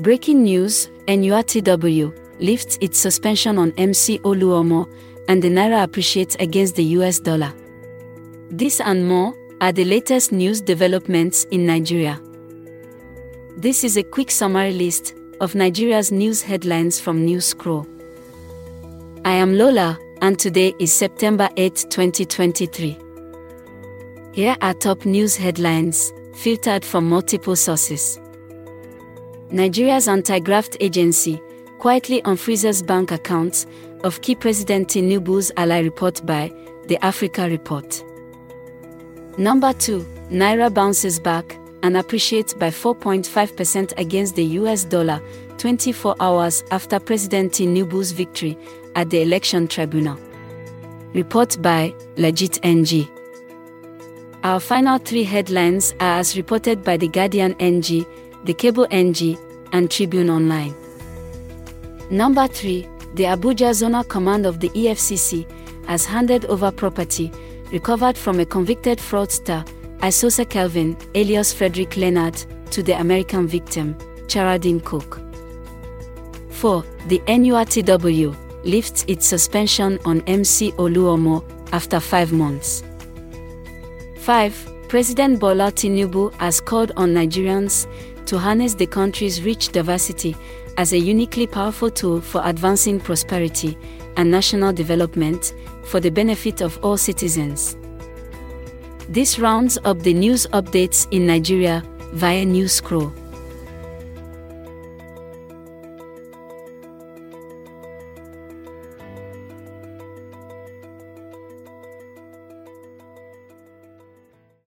Breaking news NURTW lifts its suspension on MC Oluomo, and the Naira appreciates against the US dollar. This and more are the latest news developments in Nigeria. This is a quick summary list of Nigeria's news headlines from Newscroll. I am Lola, and today is September 8, 2023. Here are top news headlines, filtered from multiple sources. Nigeria's anti graft agency quietly unfreezes bank accounts of key President Tinubu's ally report by the Africa Report. Number 2, Naira bounces back and appreciates by 4.5% against the US dollar 24 hours after President Tinubu's victory at the election tribunal. Report by Legit NG. Our final three headlines are as reported by The Guardian NG, The Cable NG, and Tribune Online. Number 3. The Abuja Zonal Command of the EFCC has handed over property recovered from a convicted fraudster, Aisosa Kelvin, alias Frederick Leonard, to the American victim, Cheryldene Cook. 4. The NURTW lifts its suspension on MC Oluomo after five months. 5. President Bola Tinubu has called on Nigerians to harness the country's rich diversity as a uniquely powerful tool for advancing prosperity and national development for the benefit of all citizens. This rounds up the news updates in Nigeria via Newscroll.